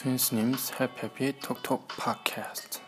스윈스님 새 페피 톡톡 팟캐스트.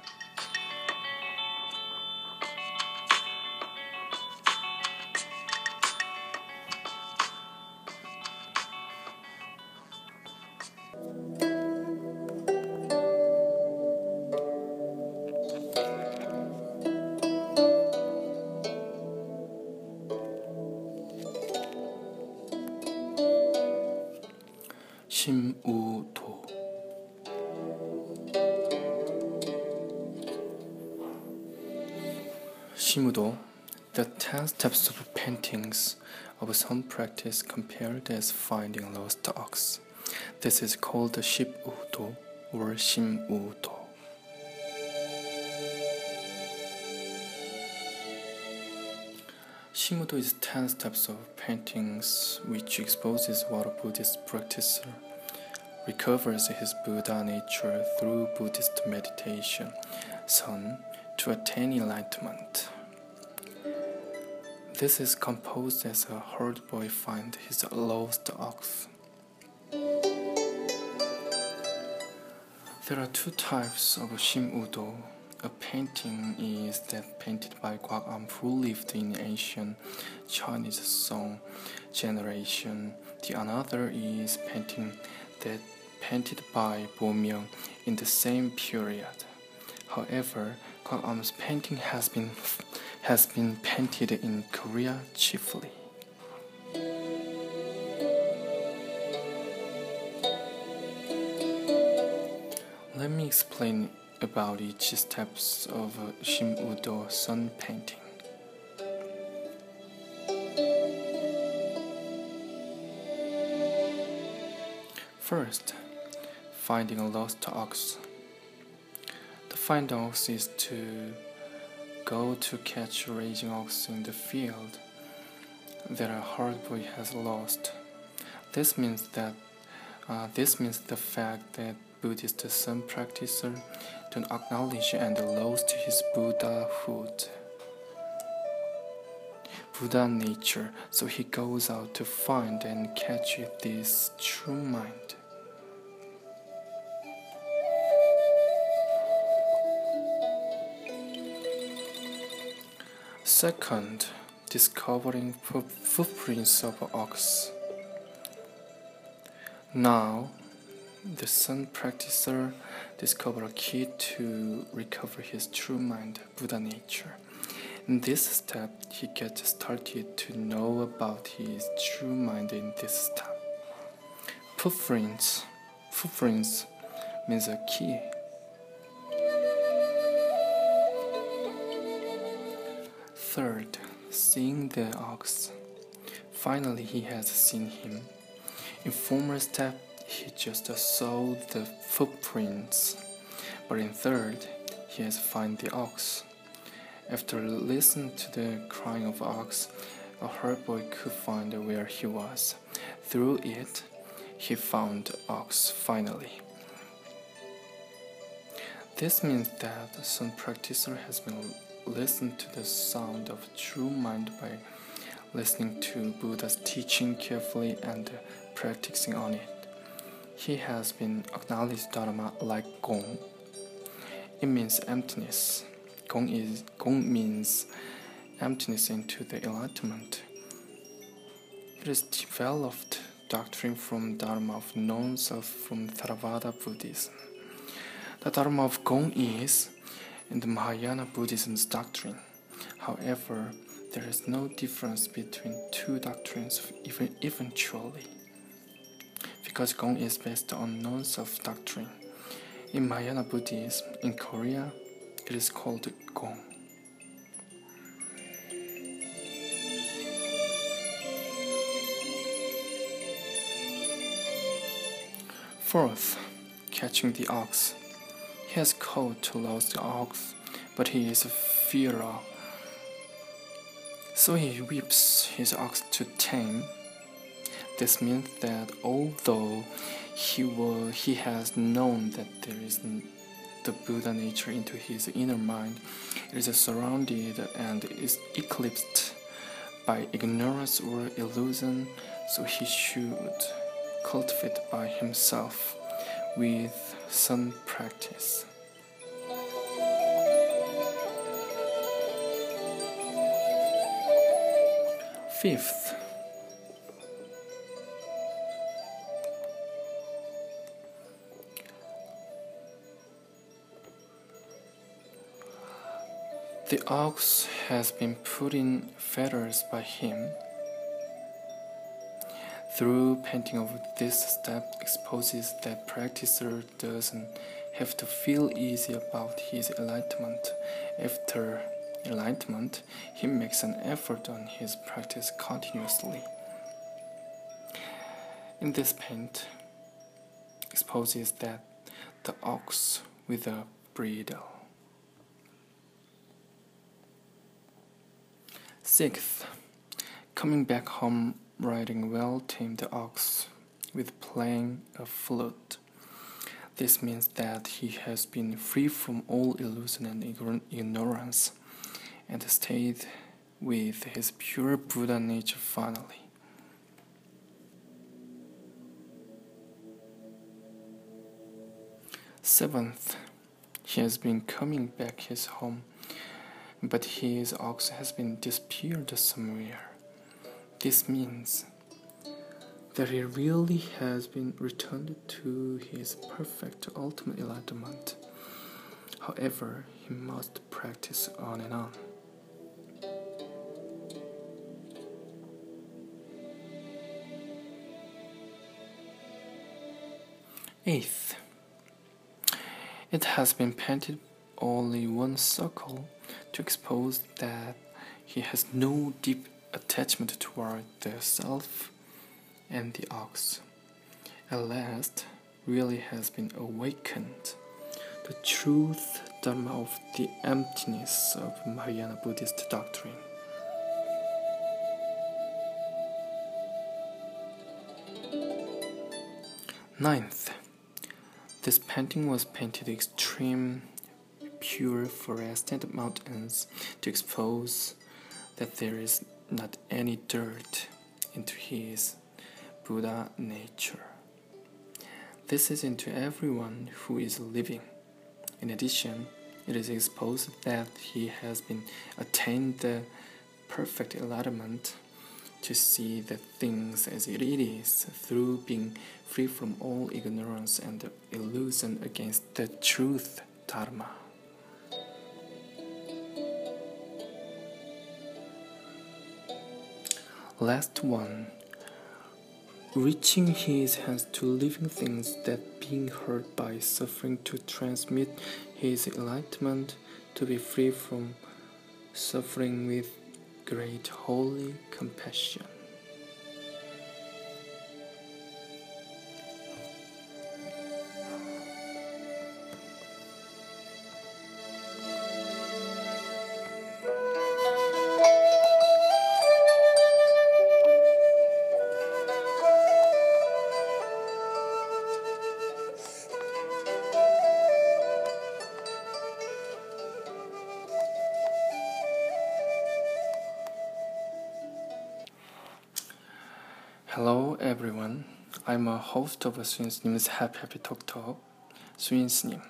practice compared as finding lost dogs. This is called the ship udo or shim udo. Shimudo is 10 steps of paintings which exposes what a Buddhist practitioner recovers his Buddha nature through Buddhist meditation, son, to attain enlightenment. This is composed as a herd boy finds his lost ox. There are two types of Shimudo. A painting is that painted by Guak Am who lived in ancient Chinese Song generation. The another is painting that painted by Bo Myung in the same period. However, Guak Am's painting has been has been painted in Korea chiefly. Let me explain about each steps of Shimudo sun painting. First, finding a lost ox. To find ox is to go to catch a raging ox in the field that a hard boy has lost. This means that uh, this means the fact that Buddhist Sun practitioner don't acknowledge and lost his Buddhahood. Buddha nature, so he goes out to find and catch this true mind. Second, discovering footprints of ox. Now, the Sun practitioner discover a key to recover his true mind, Buddha nature. In this step, he gets started to know about his true mind in this step. Footprints, footprints means a key. Third, seeing the ox. Finally, he has seen him. In former step, he just saw the footprints, but in third, he has found the ox. After listening to the crying of ox, a herd boy could find where he was. Through it, he found ox finally. This means that some practitioner has been listening to the sound of true mind by listening to Buddha's teaching carefully and practicing on it. He has been acknowledged Dharma like Gong. It means emptiness. Gong is Gong means emptiness into the enlightenment. It is developed doctrine from Dharma of non-self from Theravada Buddhism. The Dharma of Gong is in the Mahayana Buddhism's doctrine. However, there is no difference between two doctrines even eventually because Gong is based on non-self doctrine. In Mahayana Buddhism, in Korea, it is called Gong. Fourth, catching the ox. He has caught to lost the ox, but he is fearer. So he whips his ox to tame. This means that although he will, he has known that there is the Buddha nature into his inner mind, it is surrounded and is eclipsed by ignorance or illusion, so he should cultivate by himself with some practice. Fifth, the ox has been put in fetters by him. Through painting of this step exposes that practicer doesn't have to feel easy about his enlightenment after enlightenment, he makes an effort on his practice continuously. In this paint, exposes that the ox with a bridle. Sixth, coming back home riding well-tamed the ox with playing a flute. This means that he has been free from all illusion and ignorance and stayed with his pure Buddha nature finally. Seventh, he has been coming back his home, but his ox has been disappeared somewhere. This means that he really has been returned to his perfect ultimate enlightenment. However, he must practice on and on. Eighth, it has been painted only one circle to expose that he has no deep attachment toward the self and the ox. At last, really has been awakened the truth dharma of the emptiness of Mahayana Buddhist doctrine. Ninth, this painting was painted extreme pure forested mountains to expose that there is not any dirt into his Buddha nature. This is into everyone who is living. In addition, it is exposed that he has been attained the perfect enlightenment to see the things as it is through being free from all ignorance and illusion against the truth dharma. Last one. Reaching his hands to living things that being hurt by suffering to transmit his enlightenment to be free from suffering with great holy compassion. Hello everyone. I'm a host of Swimsnim's Happy Happy Talk Talk. Swimsnim.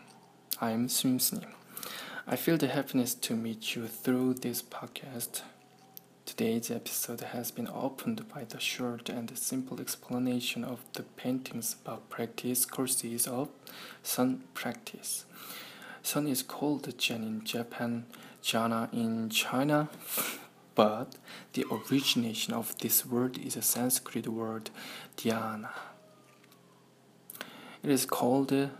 I'm Swimsnim. I feel the happiness to meet you through this podcast. Today's episode has been opened by the short and simple explanation of the paintings about practice courses of sun practice. Sun is called Jen in Japan, Jhana in China. But the origination of this word is a Sanskrit word dhyana. It is called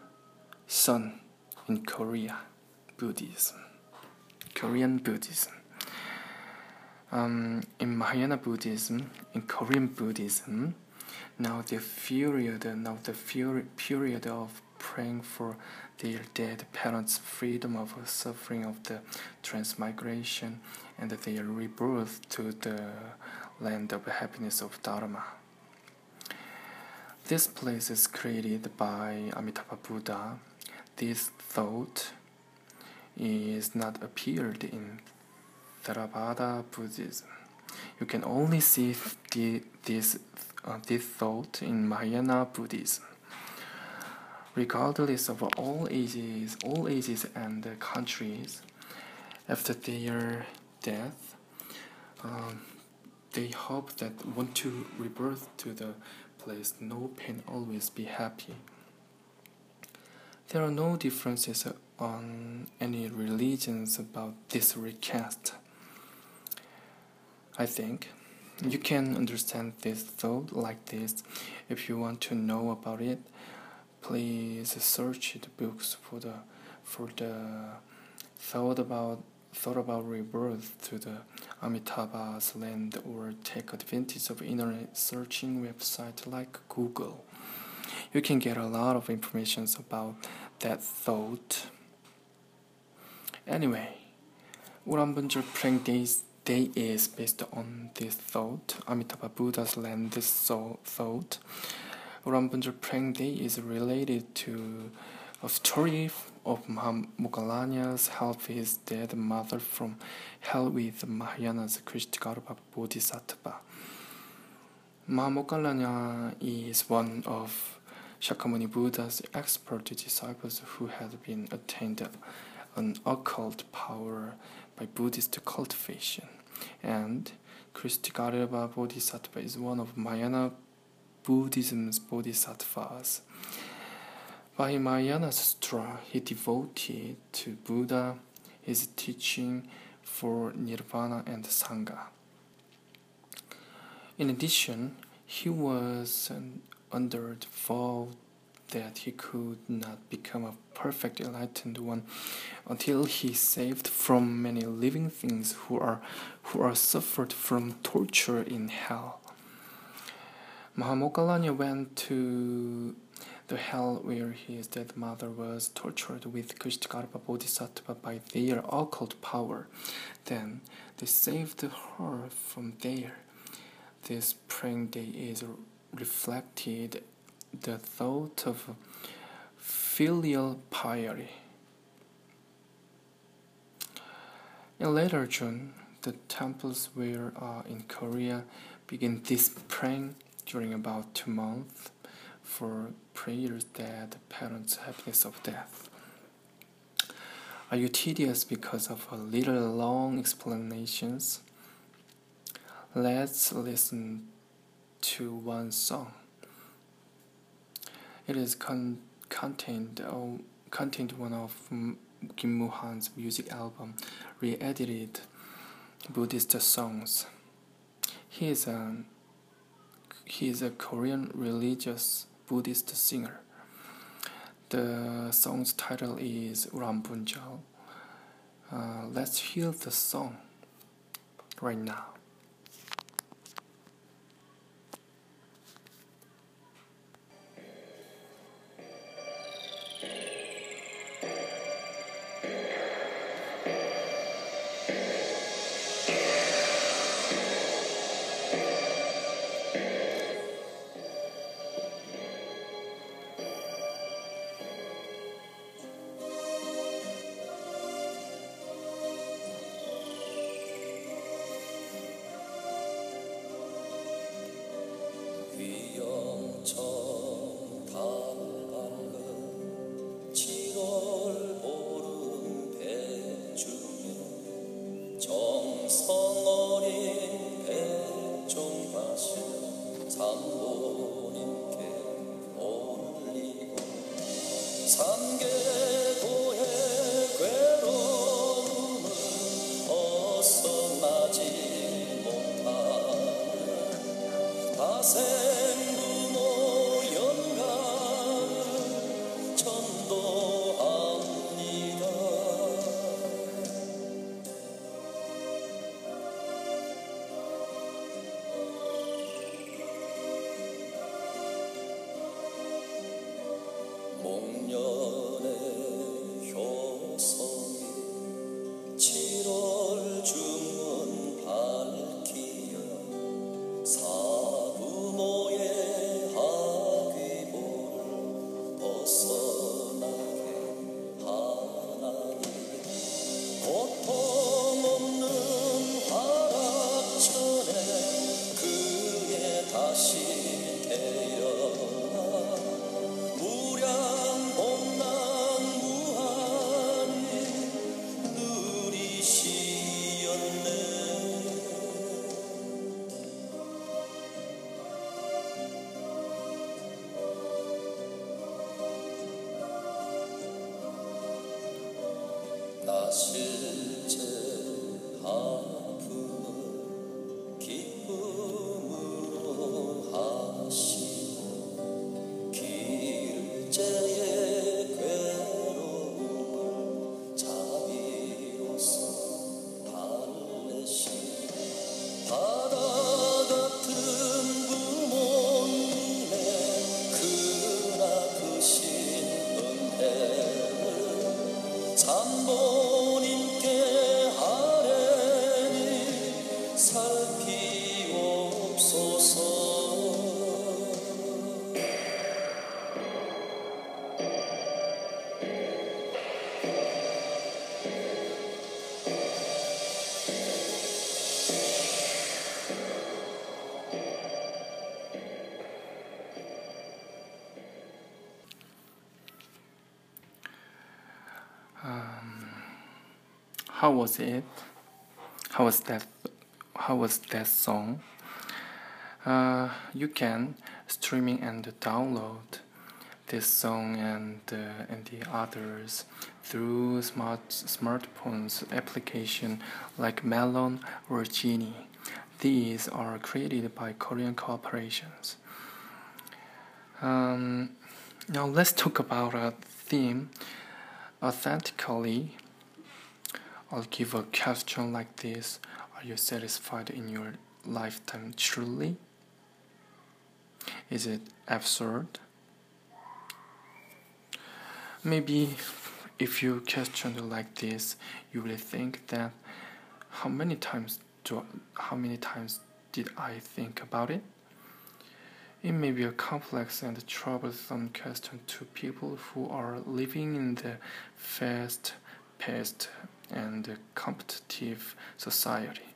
sun in Korea Buddhism, Korean Buddhism. Um, in Mahayana Buddhism, in Korean Buddhism, now the period, now the period of praying for their dead parents' freedom of suffering of the transmigration and their rebirth to the land of happiness of Dharma. This place is created by Amitabha Buddha. This thought is not appeared in Theravada Buddhism. You can only see the, this, uh, this thought in Mahayana Buddhism. Regardless of all ages, all ages and countries. After their death, um, they hope that want to rebirth to the place no pain, always be happy. There are no differences on any religions about this recast. I think you can understand this thought like this. If you want to know about it, please search the books for the for the thought about thought about rebirth to the Amitabha's land or take advantage of internet searching website like Google. You can get a lot of information about that thought. Anyway, Ullambana Praying Days Day is based on this thought, Amitabha Buddha's land this thought. Praying Day is related to a story of Moggallana's help his dead mother from hell with Mahayana's Kshitigarbha Bodhisattva. Mahamoggallana is one of Shakyamuni Buddha's expert disciples who had been attained an occult power by Buddhist cultivation, and Kshitigarbha Bodhisattva is one of Mahayana Buddhism's bodhisattvas. By Mahayana Sutra, he devoted to Buddha, his teaching for Nirvana and Sangha. In addition, he was under the vow that he could not become a perfect enlightened one until he saved from many living things who are who are suffered from torture in hell. Mahamoggallana went to the hell where his dead mother was tortured with Kshitigarbha Bodhisattva by their occult power. Then they saved her from there. This praying day is reflected the thought of filial piety. In later June, the temples where uh, in Korea begin this praying during about two months for prayers that parents' happiness of death. Are you tedious because of a little long explanations? Let's listen to one song. It is con- contained uh, contained one of Kim Moo Han's music album, re-edited Buddhist songs. He is a he is a Korean religious Buddhist singer. The song's title is Ullambana. Uh, let's hear the song right now. 사부모의 How was it? How was that? How was that song? Uh, you can streaming and download this song and uh, and the others through smart smartphones application like Melon or Genie. These are created by Korean corporations. Um, now let's talk about a theme authentically I'll give a question like this Are you satisfied in your lifetime truly? Is it absurd? Maybe if you question like this, you will think that how many times do how many times did I think about it? It may be a complex and troublesome question to people who are living in the fast paced and competitive society.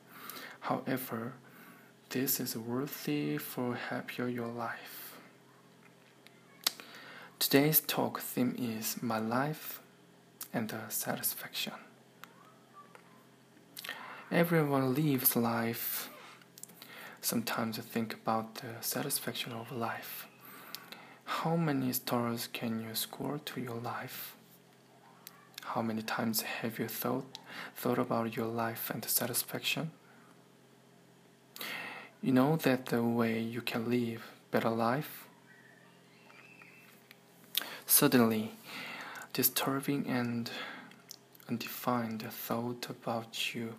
However, this is worthy for happier your life. Today's talk theme is my life and satisfaction. Everyone lives life. Sometimes I think about the satisfaction of life. How many stars can you score to your life? How many times have you thought thought about your life and satisfaction? You know that the way you can live better life? Suddenly, disturbing and undefined thought about you,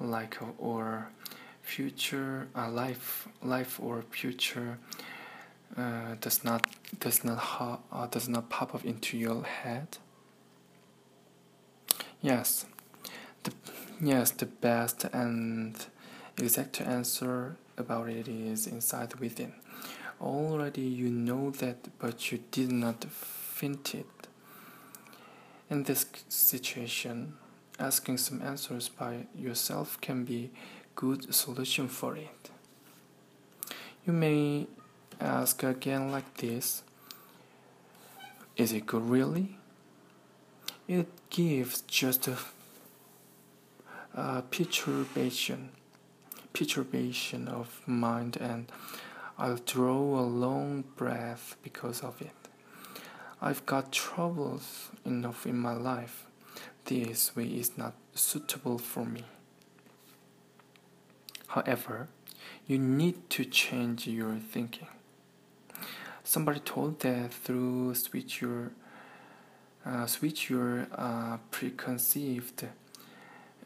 like or future, a life, life or future, uh, does not does not ha- uh, does not pop up into your head. Yes, the yes the best and exact answer about it is inside within. Already you know that, but you did not think it. In this situation, asking some answers by yourself can be good solution for it. You may ask again like this. Is it good really? It gives just a, a perturbation, perturbation of mind, and I'll draw a long breath because of it. I've got troubles enough in my life. This way is not suitable for me. However, you need to change your thinking. Somebody told that through switch your uh, switch your uh, preconceived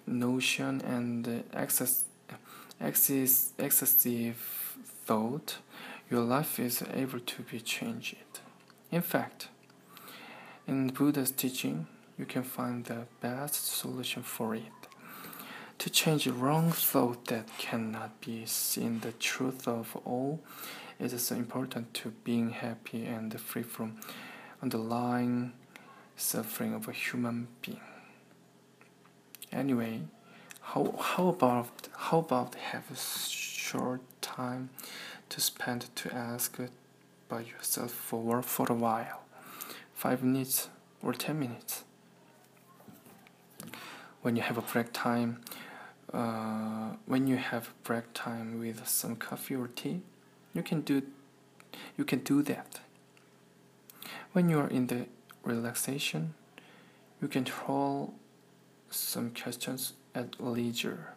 notion and excess, excess, excessive thought, your life is able to be changed. In fact, in Buddha's teaching, you can find the best solution for it. To change wrong thought that cannot be seen the truth of all is so important to being happy and free from underlying suffering of a human being. Anyway, how how about how about have a short time to spend to ask by yourself for for a while, five minutes or ten minutes. When you have a break time, uh, when you have break time with some coffee or tea, you can do you can do that. When you are in the relaxation, you can control some questions at leisure.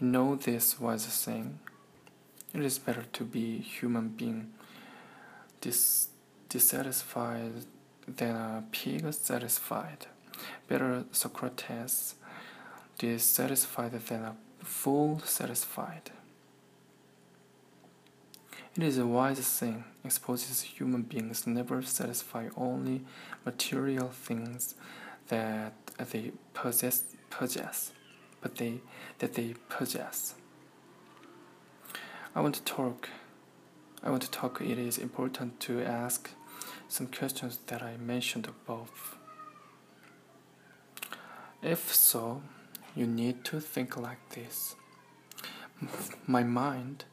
You know this wise saying. It is better to be human being dis- dissatisfied than a pig satisfied. Better Socrates dissatisfied than a fool satisfied. It is a wise thing, exposes human beings never satisfy only material things that they possess, possess, but they that they possess. I want to talk. I want to talk. It is important to ask some questions that I mentioned above. If so, you need to think like this. My mind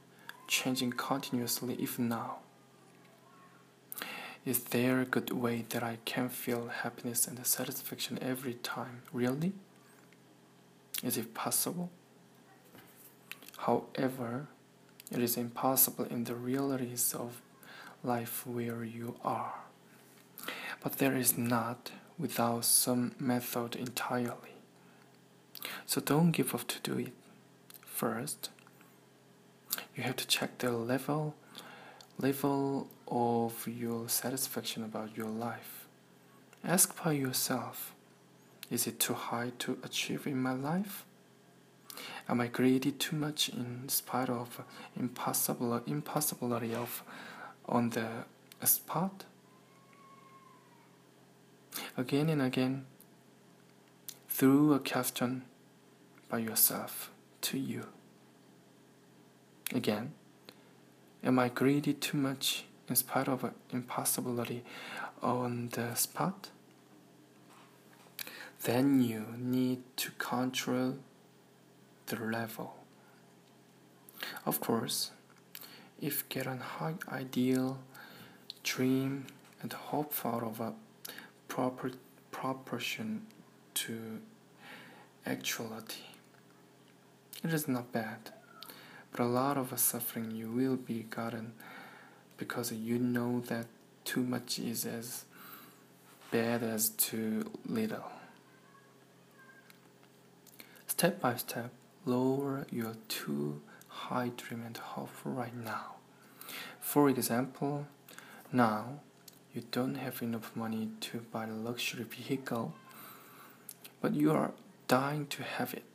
changing continuously if now. Is there a good way that I can feel happiness and satisfaction every time? Really? Is it possible? However, it is impossible in the realities of life where you are. But there is not without some method entirely. So don't give up to do it. First, you have to check the level level of your satisfaction about your life. Ask by yourself, is it too high to achieve in my life? Am I greedy too much in spite of impossible impossibility of on the spot? Again and again, through a question by yourself to you. Again, am I greedy too much in spite of impossibility on the spot? Then you need to control the level. Of course, if get an high ideal, dream, and hope out of a proper proportion to actuality, it is not bad. But a lot of suffering you will be gotten because you know that too much is as bad as too little. Step by step, lower your too high dream and hope right now. For example, now you don't have enough money to buy a luxury vehicle, but you are dying to have it.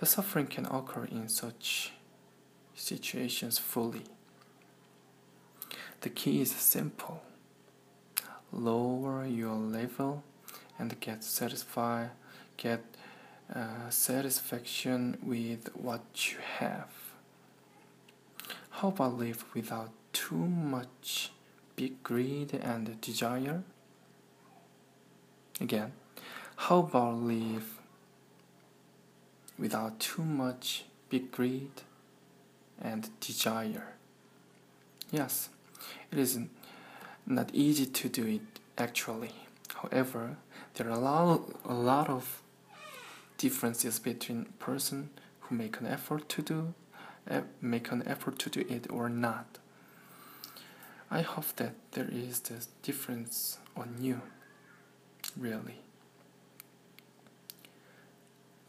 The suffering can occur in such situations fully. The key is simple lower your level and get satisfied, get uh, satisfaction with what you have. How about live without too much big greed and desire? Again, how about live without too much big greed and desire. Yes, it is not easy to do it actually. However, there are a lot, a lot of differences between person who make an effort to do uh, make an effort to do it or not. I hope that there is this difference on you, really.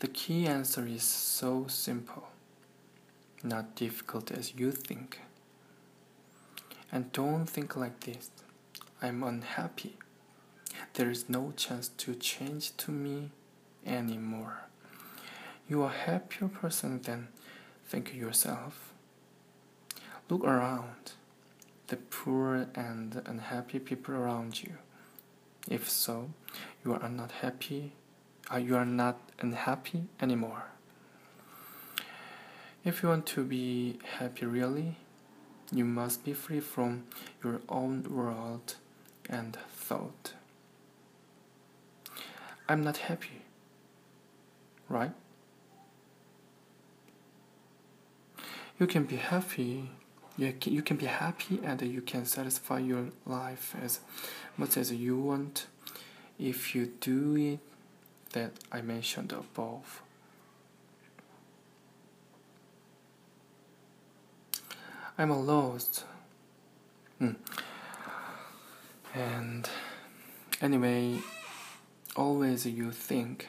The key answer is so simple, not difficult as you think. And don't think like this I'm unhappy. There is no chance to change to me anymore. You are a happier person than think yourself. Look around, the poor and unhappy people around you. If so, you are not happy uh, you are not unhappy anymore. If you want to be happy really, you must be free from your own world and thought. I'm not happy, right? You can be happy. You can be happy and you can satisfy your life as much as you want if you do it that I mentioned above. I'm a lost. Mm. And Anyway, always you think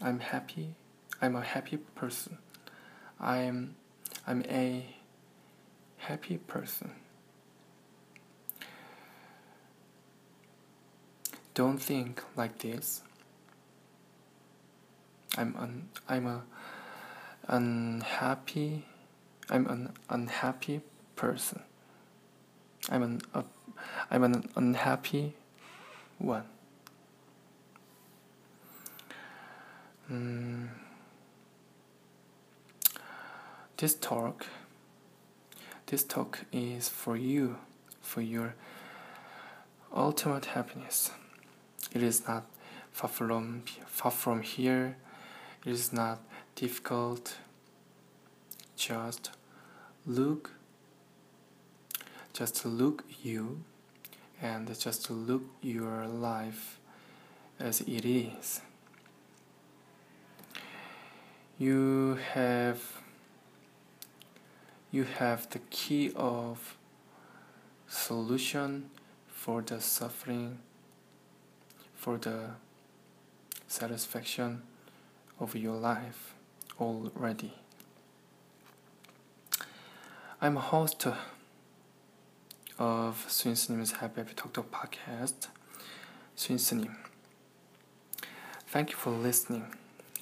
I'm happy. I'm a happy person. I'm I'm a happy person. Don't think like this. I'm un, I'm a unhappy I'm an unhappy person. I'm an a, I'm an unhappy one. Mm. This talk this talk is for you, for your ultimate happiness. It is not far from far from here. It is not difficult. Just look just look you and just look your life as it is. You have you have the key of solution for the suffering for the satisfaction of your life already. I'm a host of Swin스님's Happy Happy Talk Talk podcast. Swin스님. Thank you for listening.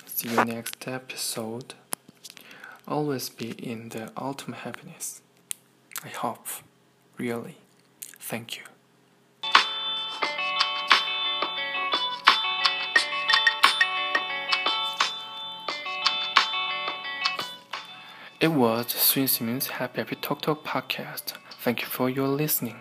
See you next episode. Always be in the ultimate happiness. I hope. Really. Thank you. It was Swin Simmons Happy Happy Talk Talk podcast. Thank you for your listening.